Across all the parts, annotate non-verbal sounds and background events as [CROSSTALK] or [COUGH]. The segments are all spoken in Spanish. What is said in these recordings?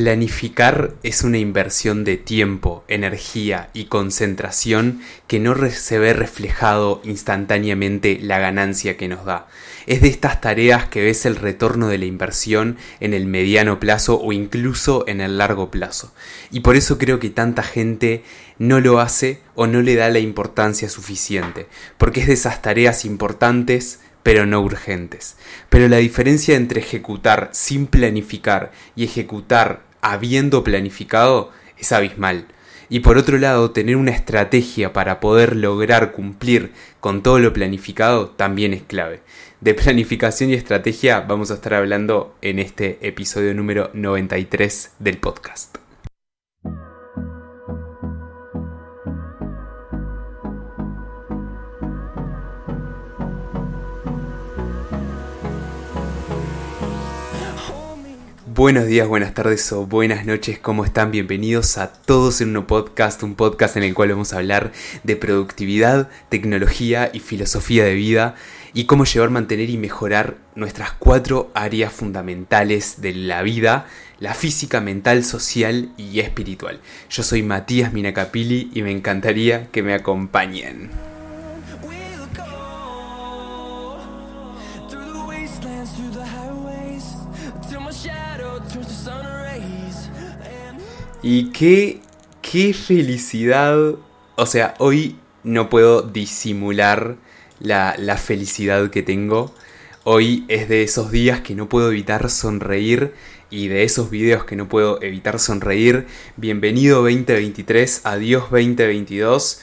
Planificar es una inversión de tiempo, energía y concentración que no se ve reflejado instantáneamente la ganancia que nos da. Es de estas tareas que ves el retorno de la inversión en el mediano plazo o incluso en el largo plazo. Y por eso creo que tanta gente no lo hace o no le da la importancia suficiente, porque es de esas tareas importantes pero no urgentes. Pero la diferencia entre ejecutar sin planificar y ejecutar habiendo planificado es abismal. Y por otro lado, tener una estrategia para poder lograr cumplir con todo lo planificado también es clave. De planificación y estrategia vamos a estar hablando en este episodio número 93 del podcast. Buenos días, buenas tardes o buenas noches, ¿cómo están? Bienvenidos a Todos en un podcast, un podcast en el cual vamos a hablar de productividad, tecnología y filosofía de vida y cómo llevar, mantener y mejorar nuestras cuatro áreas fundamentales de la vida, la física, mental, social y espiritual. Yo soy Matías Minacapili y me encantaría que me acompañen. Y qué, qué felicidad. O sea, hoy no puedo disimular la, la, felicidad que tengo. Hoy es de esos días que no puedo evitar sonreír y de esos videos que no puedo evitar sonreír. Bienvenido 2023, adiós 2022.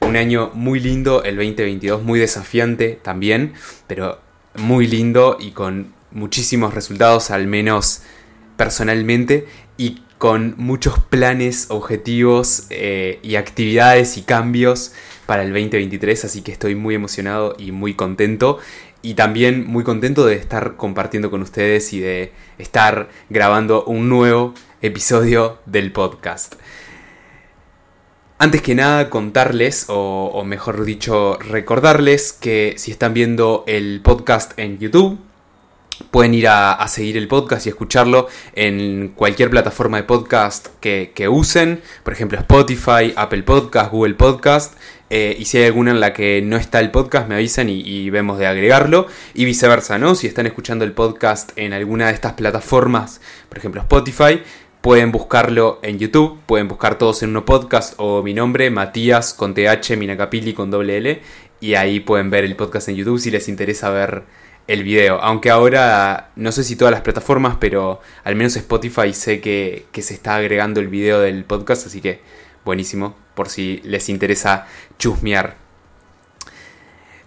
Un año muy lindo, el 2022, muy desafiante también, pero muy lindo y con muchísimos resultados, al menos personalmente, y con muchos planes, objetivos eh, y actividades y cambios para el 2023, así que estoy muy emocionado y muy contento. Y también muy contento de estar compartiendo con ustedes y de estar grabando un nuevo episodio del podcast. Antes que nada, contarles, o, o mejor dicho, recordarles que si están viendo el podcast en YouTube, Pueden ir a, seguir el podcast y escucharlo en cualquier plataforma de podcast que, usen, por ejemplo Spotify, Apple Podcast, Google Podcast. Eh, y si hay alguna en la que no está el podcast, me avisan y, vemos de agregarlo. Y viceversa, ¿no? Si están escuchando el podcast en alguna de estas plataformas, por ejemplo Spotify, pueden buscarlo en YouTube, pueden buscar todos en uno podcast o mi nombre, Matías con TH, Minacapili con doble L. Y ahí pueden ver el podcast en YouTube si les interesa ver el video. Aunque ahora no sé si todas las plataformas, pero al menos Spotify sé que, se está agregando el video del podcast, así que buenísimo, por si les interesa chusmear.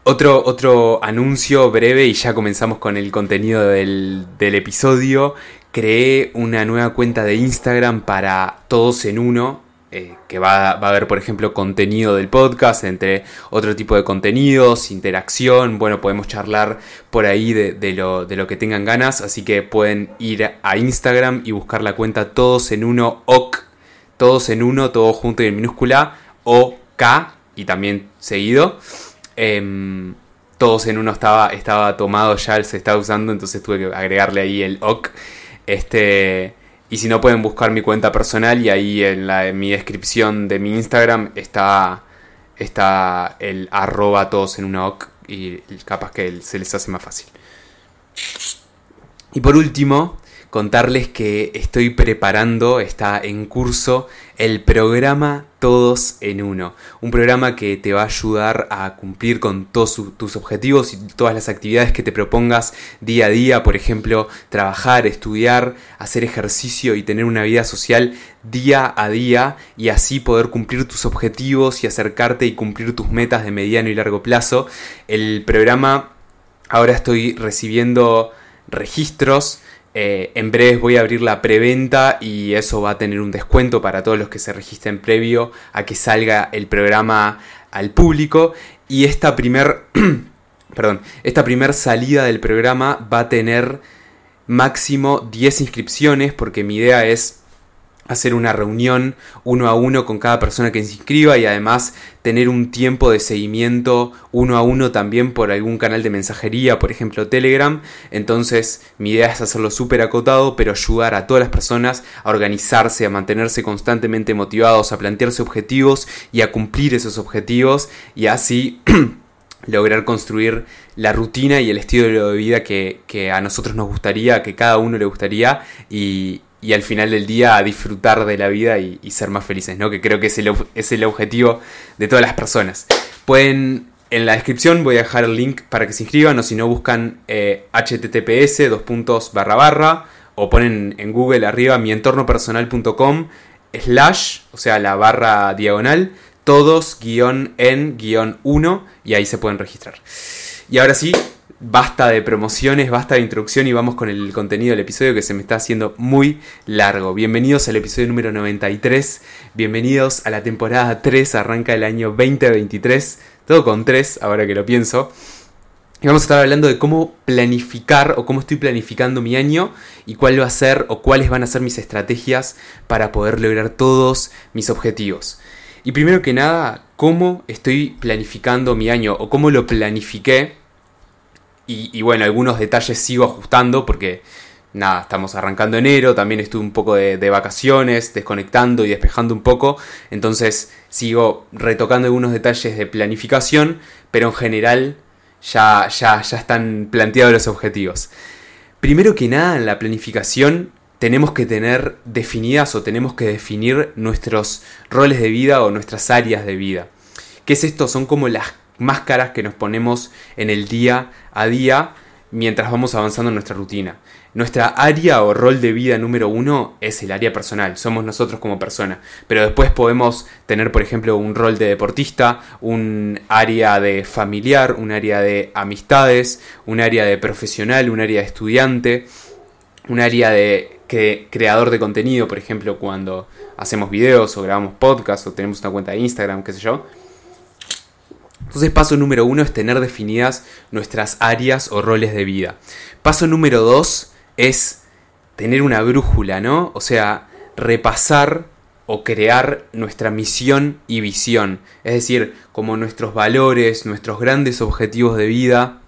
Otro, otro anuncio breve y ya comenzamos con el contenido del, del episodio. Creé una nueva cuenta de Instagram para todos en uno eh, que va, a haber, por ejemplo, contenido del podcast, entre otro tipo de contenidos, interacción, bueno, podemos charlar por ahí de, lo, de lo que tengan ganas, así que pueden ir a Instagram y buscar la cuenta todos en uno, OC, todos en uno, todo junto y en minúscula, OK, y también seguido. Em, todos en uno estaba, estaba tomado ya, se estaba usando, entonces tuve que agregarle ahí el OK. Este, y si no, pueden buscar mi cuenta personal y ahí en, la, mi descripción de mi Instagram está, está el arroba todos en una OC y capaz que se les hace más fácil. Y por último, contarles que estoy preparando, está en curso, el programa Todos en Uno. Un programa que te va a ayudar a cumplir con todos tus objetivos y todas las actividades que te propongas día a día. Por ejemplo, trabajar, estudiar, hacer ejercicio y tener una vida social día a día y así poder cumplir tus objetivos y acercarte y cumplir tus metas de mediano y largo plazo. El programa, ahora estoy recibiendo registros eh, en breve voy a abrir la preventa y eso va a tener un descuento para todos los que se registren previo a que salga el programa al público. Y esta primer, [CLEARS THROAT] perdón, esta primer salida del programa va a tener máximo 10 inscripciones porque mi idea es hacer una reunión uno a uno con cada persona que se inscriba y además tener un tiempo de seguimiento uno a uno también por algún canal de mensajería, por ejemplo Telegram. Entonces mi idea es hacerlo súper acotado, pero ayudar a todas las personas a organizarse, a mantenerse constantemente motivados, a plantearse objetivos y a cumplir esos objetivos y así... [CLEARS THROAT] lograr construir la rutina y el estilo de vida que, que, a nosotros nos gustaría, que cada uno le gustaría y, y al final del día disfrutar de la vida y, ser más felices, ¿no? Que creo que es el, es el objetivo de todas las personas. Pueden, en la descripción voy a dejar el link para que se inscriban o si no buscan https eh, dos puntos barra barra o ponen en Google arriba mientornopersonal.com slash, o sea, la barra diagonal, todos guion en guion 1 y ahí se pueden registrar. Y ahora sí, basta de promociones, basta de introducción y vamos con el contenido del episodio que se me está haciendo muy largo. Bienvenidos al episodio número 93, bienvenidos a la temporada 3, arranca el año 2023, todo con 3, ahora que lo pienso. Y vamos a estar hablando de cómo planificar o cómo estoy planificando mi año y cuál va a ser o cuáles van a ser mis estrategias para poder lograr todos mis objetivos. Y primero que nada, cómo estoy planificando mi año o cómo lo planifiqué y, bueno, algunos detalles sigo ajustando porque nada, estamos arrancando enero, también estuve un poco de, vacaciones, desconectando y despejando un poco, entonces sigo retocando algunos detalles de planificación, pero en general ya, ya, ya están planteados los objetivos. Primero que nada, en la planificación tenemos que tener definidas o tenemos que definir nuestros roles de vida o nuestras áreas de vida. ¿Qué es esto? Son como las máscaras que nos ponemos en el día a día mientras vamos avanzando en nuestra rutina. Nuestra área o rol de vida número uno es el área personal, somos nosotros como persona. Pero después podemos tener, por ejemplo, un rol de deportista, un área de familiar, un área de amistades, un área de profesional, un área de estudiante, un área de creador de contenido, por ejemplo, cuando hacemos videos o grabamos podcasts o tenemos una cuenta de Instagram, qué sé yo. Entonces paso número uno es tener definidas nuestras áreas o roles de vida. Paso número dos es tener una brújula, ¿no? O sea, repasar o crear nuestra misión y visión. Es decir, como nuestros valores, nuestros grandes objetivos de vida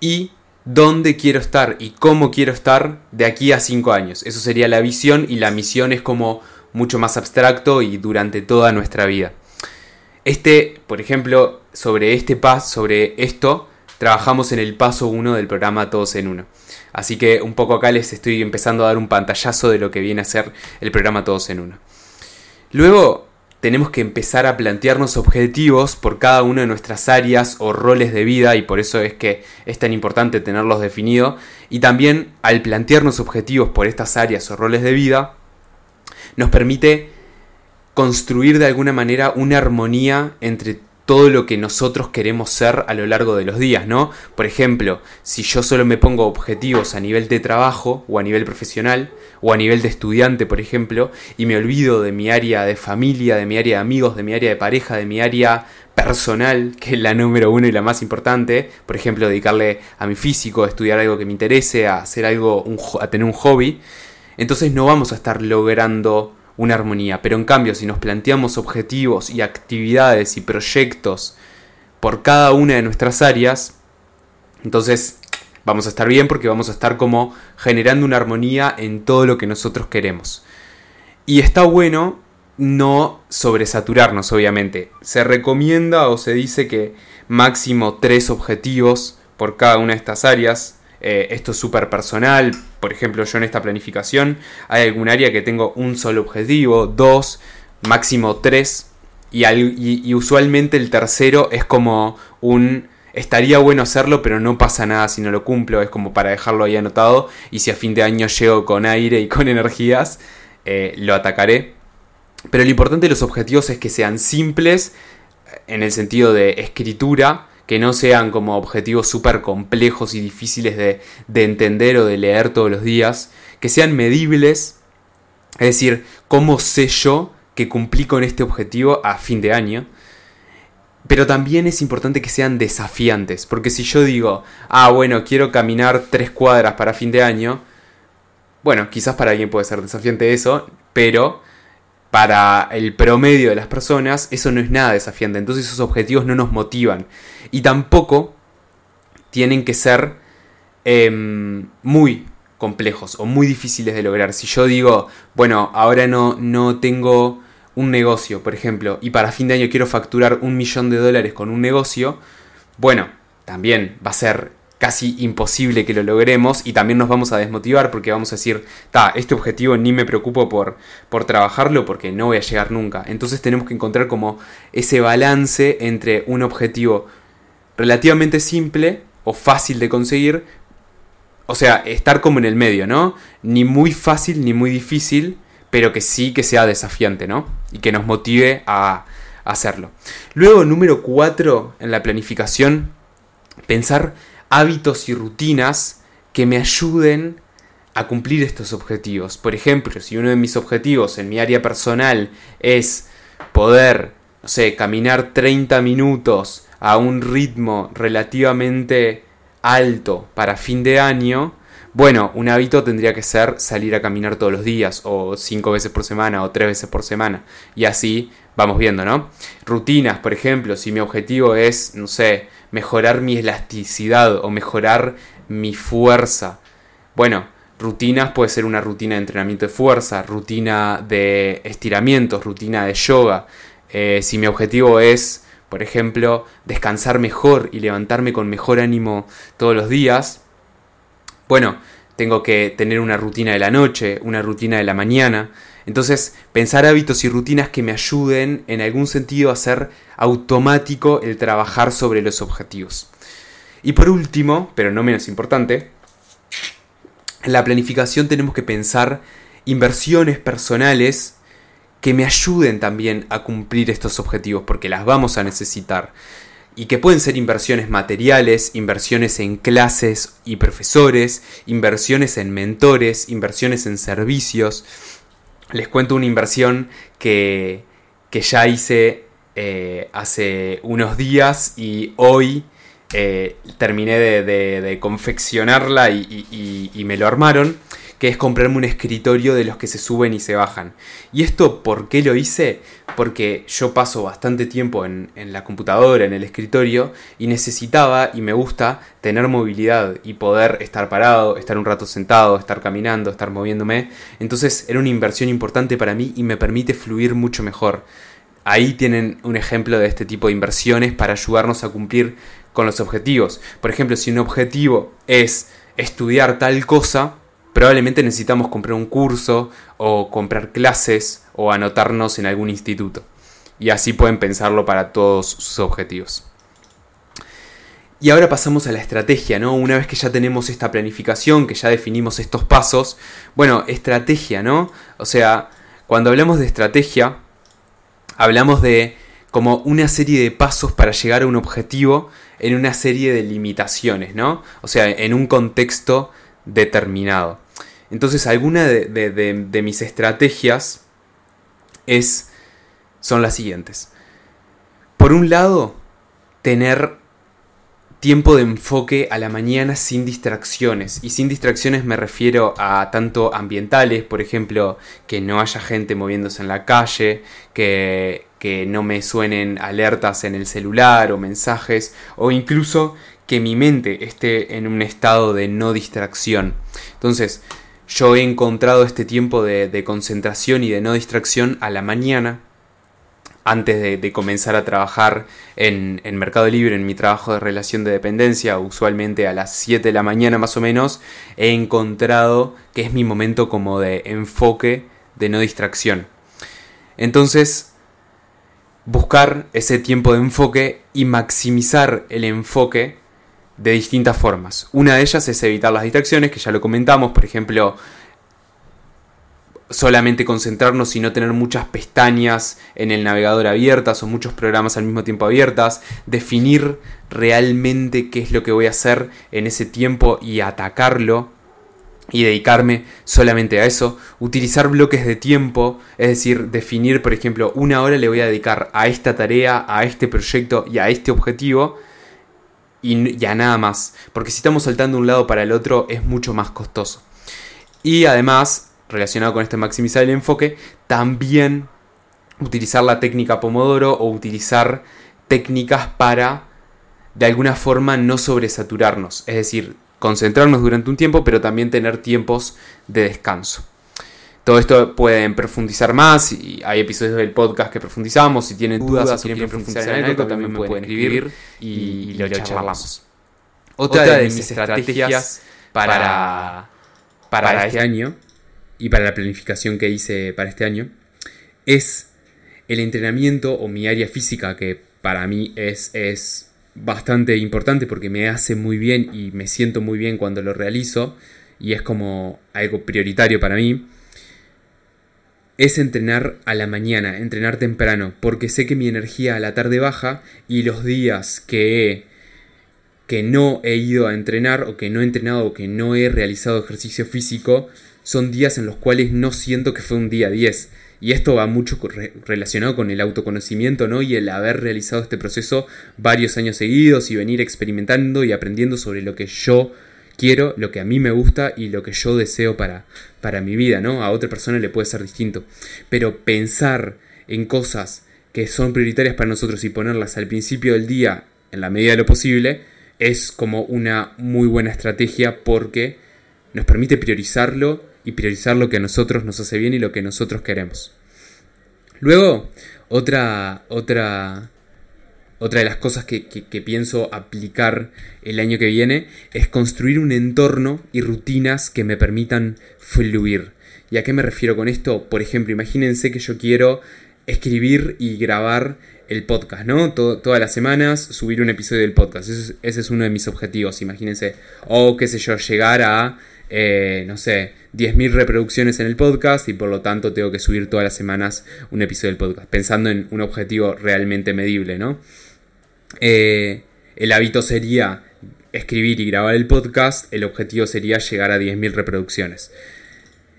y dónde quiero estar y cómo quiero estar de aquí a cinco años. Eso sería la visión y la misión es como mucho más abstracto y durante toda nuestra vida. Este, por ejemplo, sobre este paso, sobre esto, trabajamos en el paso 1 del programa Todos en Uno. Así que un poco acá les estoy empezando a dar un pantallazo de lo que viene a ser el programa Todos en Uno. Luego tenemos que empezar a plantearnos objetivos por cada una de nuestras áreas o roles de vida y por eso es que es tan importante tenerlos definidos. Y también al plantearnos objetivos por estas áreas o roles de vida, nos permite construir de alguna manera una armonía entre todo lo que nosotros queremos ser a lo largo de los días, ¿no? Por ejemplo, si yo solo me pongo objetivos a nivel de trabajo o a nivel profesional o a nivel de estudiante, por ejemplo, y me olvido de mi área de familia, de mi área de amigos, de mi área de pareja, de mi área personal, que es la número uno y la más importante, por ejemplo, dedicarle a mi físico, a estudiar algo que me interese, a hacer algo, a tener un hobby, entonces no vamos a estar logrando una armonía. Pero en cambio, si nos planteamos objetivos y actividades y proyectos por cada una de nuestras áreas, entonces vamos a estar bien porque vamos a estar como generando una armonía en todo lo que nosotros queremos. Y está bueno no sobresaturarnos, obviamente. Se recomienda o se dice que máximo tres objetivos por cada una de estas áreas. Eh, esto es súper personal. Por ejemplo, yo en esta planificación hay algún área que tengo un solo objetivo, dos, máximo tres. Y, usualmente el tercero es como un estaría bueno hacerlo, pero no pasa nada si no lo cumplo, es como para dejarlo ahí anotado y si a fin de año llego con aire y con [LAUGHS] energías, eh, lo atacaré. Pero lo importante de los objetivos es que sean simples en el sentido de escritura, que no sean como objetivos súper complejos y difíciles de, entender o de leer todos los días, que sean medibles, es decir, cómo sé yo que cumplí con este objetivo a fin de año. Pero también es importante que sean desafiantes, porque si yo digo, ah, bueno, quiero caminar tres cuadras para fin de año, Bueno, quizás para alguien puede ser desafiante eso, pero para el promedio de las personas eso no es nada desafiante. Entonces esos objetivos no nos motivan. Y tampoco tienen que ser em, muy complejos o muy difíciles de lograr. Si yo digo, bueno, ahora no, no tengo un negocio, por ejemplo, y para fin de año quiero facturar un millón de dólares con un negocio, bueno, también va a ser casi imposible que lo logremos y también nos vamos a desmotivar porque vamos a decir, ta, este objetivo ni me preocupo por, por trabajarlo porque no voy a llegar nunca. Entonces tenemos que encontrar como ese balance entre un objetivo relativamente simple o fácil de conseguir, o sea, estar como en el medio, ¿no? Ni muy fácil ni muy difícil, pero que sí que sea desafiante, ¿no? Y que nos motive a hacerlo. Luego, número 4 en la planificación, pensar hábitos y rutinas que me ayuden a cumplir estos objetivos. Por ejemplo, si uno de mis objetivos en mi área personal es poder, no sé, caminar 30 minutos a un ritmo relativamente alto para fin de año, bueno, un hábito tendría que ser salir a caminar todos los días, o cinco veces por semana, o tres veces por semana. Y así vamos viendo, ¿no? Rutinas, por ejemplo, si mi objetivo es, no sé, mejorar mi elasticidad o mejorar mi fuerza. Bueno, rutinas puede ser una rutina de entrenamiento de fuerza, rutina de estiramientos, rutina de yoga. Eh, si mi objetivo es, por ejemplo, descansar mejor y levantarme con mejor ánimo todos los días, bueno, tengo que tener una rutina de la noche, una rutina de la mañana. Entonces, pensar hábitos y rutinas que me ayuden en algún sentido a hacer automático el trabajar sobre los objetivos. Y por último, pero no menos importante, en la planificación tenemos que pensar inversiones personales que me ayuden también a cumplir estos objetivos, porque las vamos a necesitar y que pueden ser inversiones materiales, inversiones en clases y profesores, inversiones en mentores, inversiones en servicios. Les cuento una inversión que, que ya hice eh, hace unos días y hoy eh, terminé de, confeccionarla y me lo armaron que es comprarme un escritorio de los que se suben y se bajan. ¿Y esto por qué lo hice? Porque yo paso bastante tiempo en, la computadora, en el escritorio, y necesitaba y me gusta tener movilidad y poder estar parado, estar un rato sentado, estar caminando, estar moviéndome. Entonces era una inversión importante para mí y me permite fluir mucho mejor. Ahí tienen un ejemplo de este tipo de inversiones para ayudarnos a cumplir con los objetivos. Por ejemplo, si un objetivo es estudiar tal cosa, probablemente necesitamos comprar un curso o comprar clases o anotarnos en algún instituto. Y así pueden pensarlo para todos sus objetivos. Y ahora pasamos a la estrategia, ¿no? Una vez que ya tenemos esta planificación, que ya definimos estos pasos, bueno, estrategia, ¿no? O sea, cuando hablamos de estrategia, hablamos de como una serie de pasos para llegar a un objetivo en una serie de limitaciones, ¿no? O sea, en un contexto determinado. Entonces, alguna de, mis estrategias es, son las siguientes. Por un lado, tener tiempo de enfoque a la mañana sin distracciones. Y sin distracciones me refiero a tanto ambientales, por ejemplo, que no haya gente moviéndose en la calle, que, que no me suenen alertas en el celular o mensajes, o incluso que mi mente esté en un estado de no distracción. Entonces, yo he encontrado este tiempo de, concentración y de no distracción a la mañana, antes de, comenzar a trabajar en, en, Mercado Libre, en mi trabajo de relación de dependencia, usualmente a las 7 de la mañana más o menos, he encontrado que es mi momento como de enfoque, de no distracción. Entonces, buscar ese tiempo de enfoque y maximizar el enfoque de distintas formas. Una de ellas es evitar las distracciones, que ya lo comentamos, por ejemplo, solamente concentrarnos y no tener muchas pestañas en el navegador abiertas o muchos programas al mismo tiempo abiertas, definir realmente qué es lo que voy a hacer en ese tiempo y atacarlo y dedicarme solamente a eso, utilizar bloques de tiempo, es decir, definir, por ejemplo, una hora le voy a dedicar a esta tarea, a este proyecto y a este objetivo, y ya nada más. Porque si estamos saltando de un lado para el otro es mucho más costoso. Y además, relacionado con este maximizar el enfoque, también utilizar la técnica Pomodoro o utilizar técnicas para de alguna forma no sobresaturarnos. Es decir, concentrarnos durante un tiempo, pero también tener tiempos de descanso. Todo esto pueden profundizar más y hay episodios del podcast que profundizamos. Si tienen dudas, o quieren profundizar en algo, también me pueden escribir y, lo charlamos. Otra de mis estrategias para, para este año y para la planificación que hice para este año es el entrenamiento o mi área física, que para mí es, es bastante importante porque me hace muy bien y me siento muy bien cuando lo realizo y es como algo prioritario para mí es entrenar a la mañana, entrenar temprano, porque sé que mi energía a la tarde baja y los días que que no he ido a entrenar o que no he entrenado o que no he realizado ejercicio físico son días en los cuales no siento que fue un día 10. Y esto va mucho relacionado con el autoconocimiento, ¿no? Y el haber realizado este proceso varios años seguidos y venir experimentando y aprendiendo sobre lo que yo quiero, lo que a mí me gusta y lo que yo deseo para, para mi vida, ¿no? A otra persona le puede ser distinto. Pero pensar en cosas que son prioritarias para nosotros y ponerlas al principio del día, en la medida de lo posible, es como una muy buena estrategia porque nos permite priorizarlo y priorizar lo que a nosotros nos hace bien y lo que nosotros queremos. Luego, otra, otra otra de las cosas que, pienso aplicar el año que viene es construir un entorno y rutinas que me permitan fluir. ¿Y a qué me refiero con esto? Por ejemplo, imagínense que yo quiero escribir y grabar el podcast, ¿no? todas las semanas subir un episodio del podcast. Ese es, uno de mis objetivos, imagínense. O qué sé yo, llegar a, eh, no sé, 10.000 reproducciones en el podcast y por lo tanto tengo que subir todas las semanas un episodio del podcast. Pensando en un objetivo realmente medible, ¿no? Eh, el hábito sería escribir y grabar el podcast, el objetivo sería llegar a 10.000 reproducciones.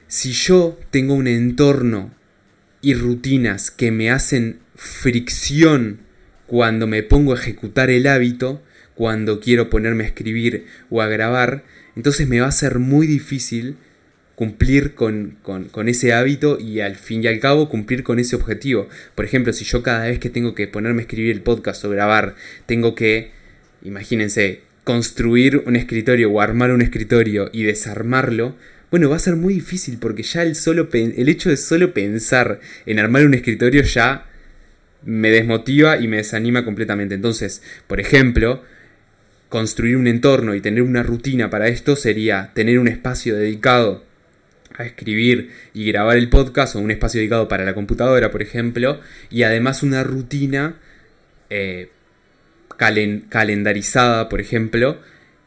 Si yo tengo un entorno y rutinas que me hacen fricción cuando me pongo a ejecutar el hábito, cuando quiero ponerme a escribir o a grabar, entonces me va a ser muy difícil cumplir con, ese hábito y al fin y al cabo cumplir con ese objetivo. Por ejemplo, si yo cada vez que tengo que ponerme a escribir el podcast o grabar, tengo que, imagínense, construir un escritorio o armar un escritorio y desarmarlo, bueno, va a ser muy difícil porque ya el, solo el hecho de solo pensar en armar un escritorio ya me desmotiva y me desanima completamente. Entonces, por ejemplo, construir un entorno y tener una rutina para esto sería tener un espacio dedicado a escribir y grabar el podcast o un espacio dedicado para la computadora, por ejemplo, y además una rutina eh, calendarizada, por ejemplo,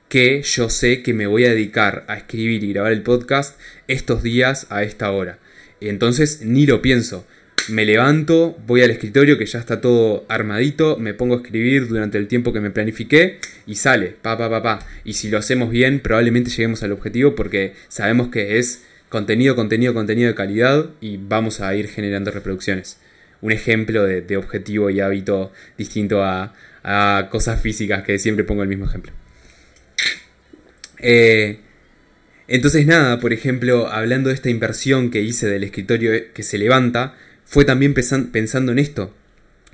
que yo sé que me voy a dedicar a escribir y grabar el podcast estos días a esta hora. Entonces ni lo pienso. Me levanto, voy al escritorio que ya está todo armadito, me pongo a escribir durante el tiempo que me planifiqué y sale, pa, pa, pa, pa. Y si lo hacemos bien, probablemente lleguemos al objetivo porque sabemos que es contenido, contenido, contenido de calidad y vamos a ir generando reproducciones. Un ejemplo de, objetivo y hábito distinto a, cosas físicas que siempre pongo el mismo ejemplo. Eh, entonces nada, por ejemplo, hablando de esta inversión que hice del escritorio que se levanta, fue también pensando en esto.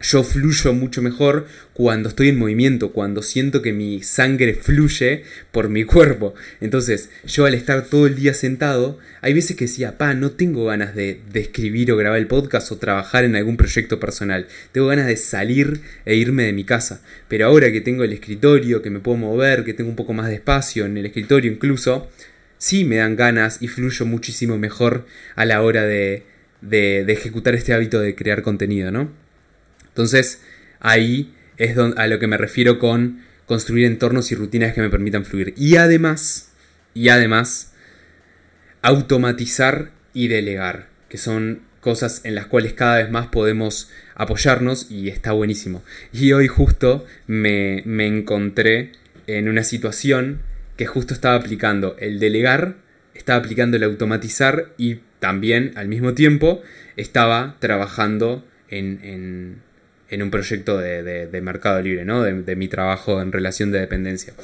Yo fluyo mucho mejor cuando estoy en movimiento, cuando siento que mi sangre fluye por mi cuerpo. Entonces, yo al estar todo el día sentado, hay veces que decía, pa, no tengo ganas de, escribir o grabar el podcast o trabajar en algún proyecto personal. Tengo ganas de salir e irme de mi casa. Pero ahora que tengo el escritorio, que me puedo mover, que tengo un poco más de espacio en el escritorio incluso, sí me dan ganas y fluyo muchísimo mejor a la hora de, de, de ejecutar este hábito de crear contenido, ¿no? Entonces, ahí es a lo que me refiero con construir entornos y rutinas que me permitan fluir. Y además, y además, automatizar y delegar, que son cosas en las cuales cada vez más podemos apoyarnos y está buenísimo. Y hoy justo me, me encontré en una situación que justo estaba aplicando el delegar, estaba aplicando el automatizar y también al mismo tiempo estaba trabajando en en un proyecto de, mercado libre, ¿no? De, mi trabajo en relación de dependencia.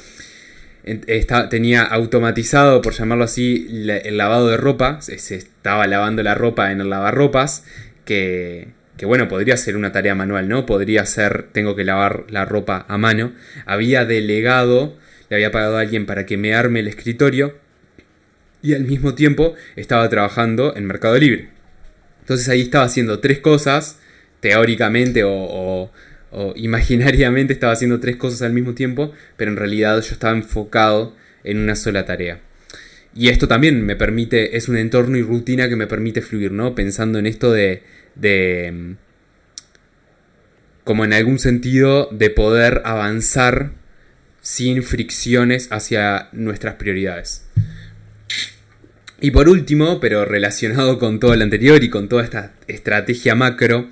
tenía automatizado, por llamarlo así, el lavado de ropa. Se, estaba lavando la ropa en el lavarropas. Que, que bueno, podría ser una tarea manual, ¿no? Podría ser, tengo que lavar la ropa a mano. Había delegado, le había pagado a alguien para que me arme el escritorio. Y al mismo tiempo estaba trabajando en Mercado Libre. Entonces ahí estaba haciendo tres cosas, teóricamente o imaginariamente estaba haciendo tres cosas al mismo tiempo, pero en realidad yo estaba enfocado en una sola tarea. Y esto también me permite, es un entorno y rutina que me permite fluir, ¿no? Pensando en esto de, de mm, como en algún sentido, de poder avanzar sin fricciones hacia nuestras prioridades. Y por último, pero relacionado con todo lo anterior y con toda esta estrategia macro,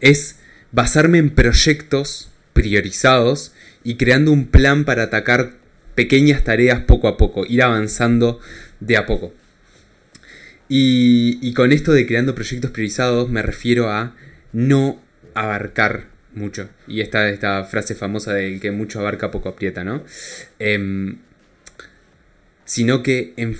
es basarme en proyectos priorizados y creando un plan para atacar pequeñas tareas poco a poco, ir avanzando de a poco. Y, con esto de creando proyectos priorizados me refiero a no abarcar mucho. Y esta, esta frase famosa de que mucho abarca, poco aprieta, ¿no? Em, sino que en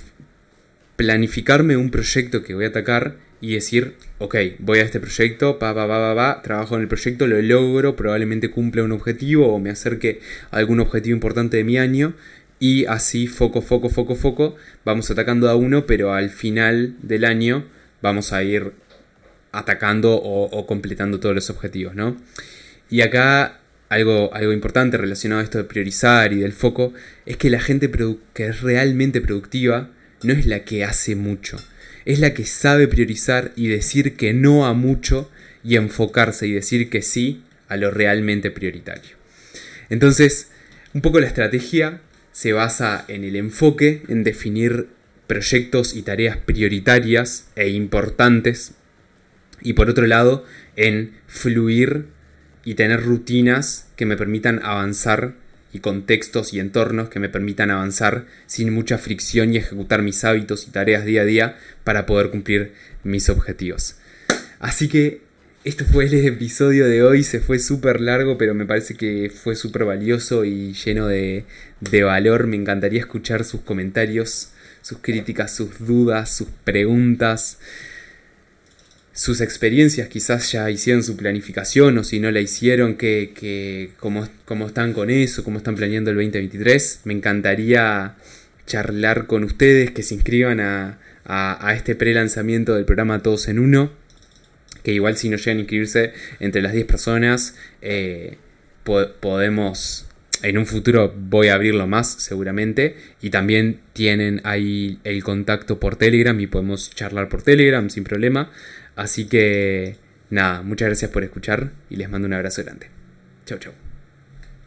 planificarme un proyecto que voy a atacar y decir, ok, voy a este proyecto, pa, pa, pa, pa, trabajo en el proyecto, lo logro, probablemente cumpla un objetivo o me acerque a algún objetivo importante de mi año y así foco, foco, foco, foco, vamos atacando a uno, pero al final del año vamos a ir atacando o, completando todos los objetivos, ¿no? Y acá algo, algo importante relacionado a esto de priorizar y del foco es que la gente que es realmente productiva no es la que hace mucho es la que sabe priorizar y decir que no a mucho y enfocarse y decir que sí a lo realmente prioritario. Entonces, un poco la estrategia se basa en el enfoque, en definir proyectos y tareas prioritarias e importantes y por otro lado en fluir y tener rutinas que me permitan avanzar y contextos y entornos que me permitan avanzar sin mucha fricción y ejecutar mis hábitos y tareas día a día para poder cumplir mis objetivos. Así que esto fue el episodio de hoy, se fue súper largo, pero me parece que fue súper valioso y lleno de, de valor. Me encantaría escuchar sus comentarios, sus críticas, sus dudas, sus preguntas sus experiencias quizás ya hicieron su planificación o si no la hicieron, que, cómo, están con eso, cómo están planeando el 2023. Me encantaría charlar con ustedes, que se inscriban a, a, este pre-lanzamiento del programa Todos en Uno, que igual si no llegan a inscribirse entre las 10 personas, eh, podemos... En un futuro voy a abrirlo más seguramente y también tienen ahí el contacto por Telegram y podemos charlar por Telegram sin problema. Así que nada, muchas gracias por escuchar y les mando un abrazo grande. Chau, chau.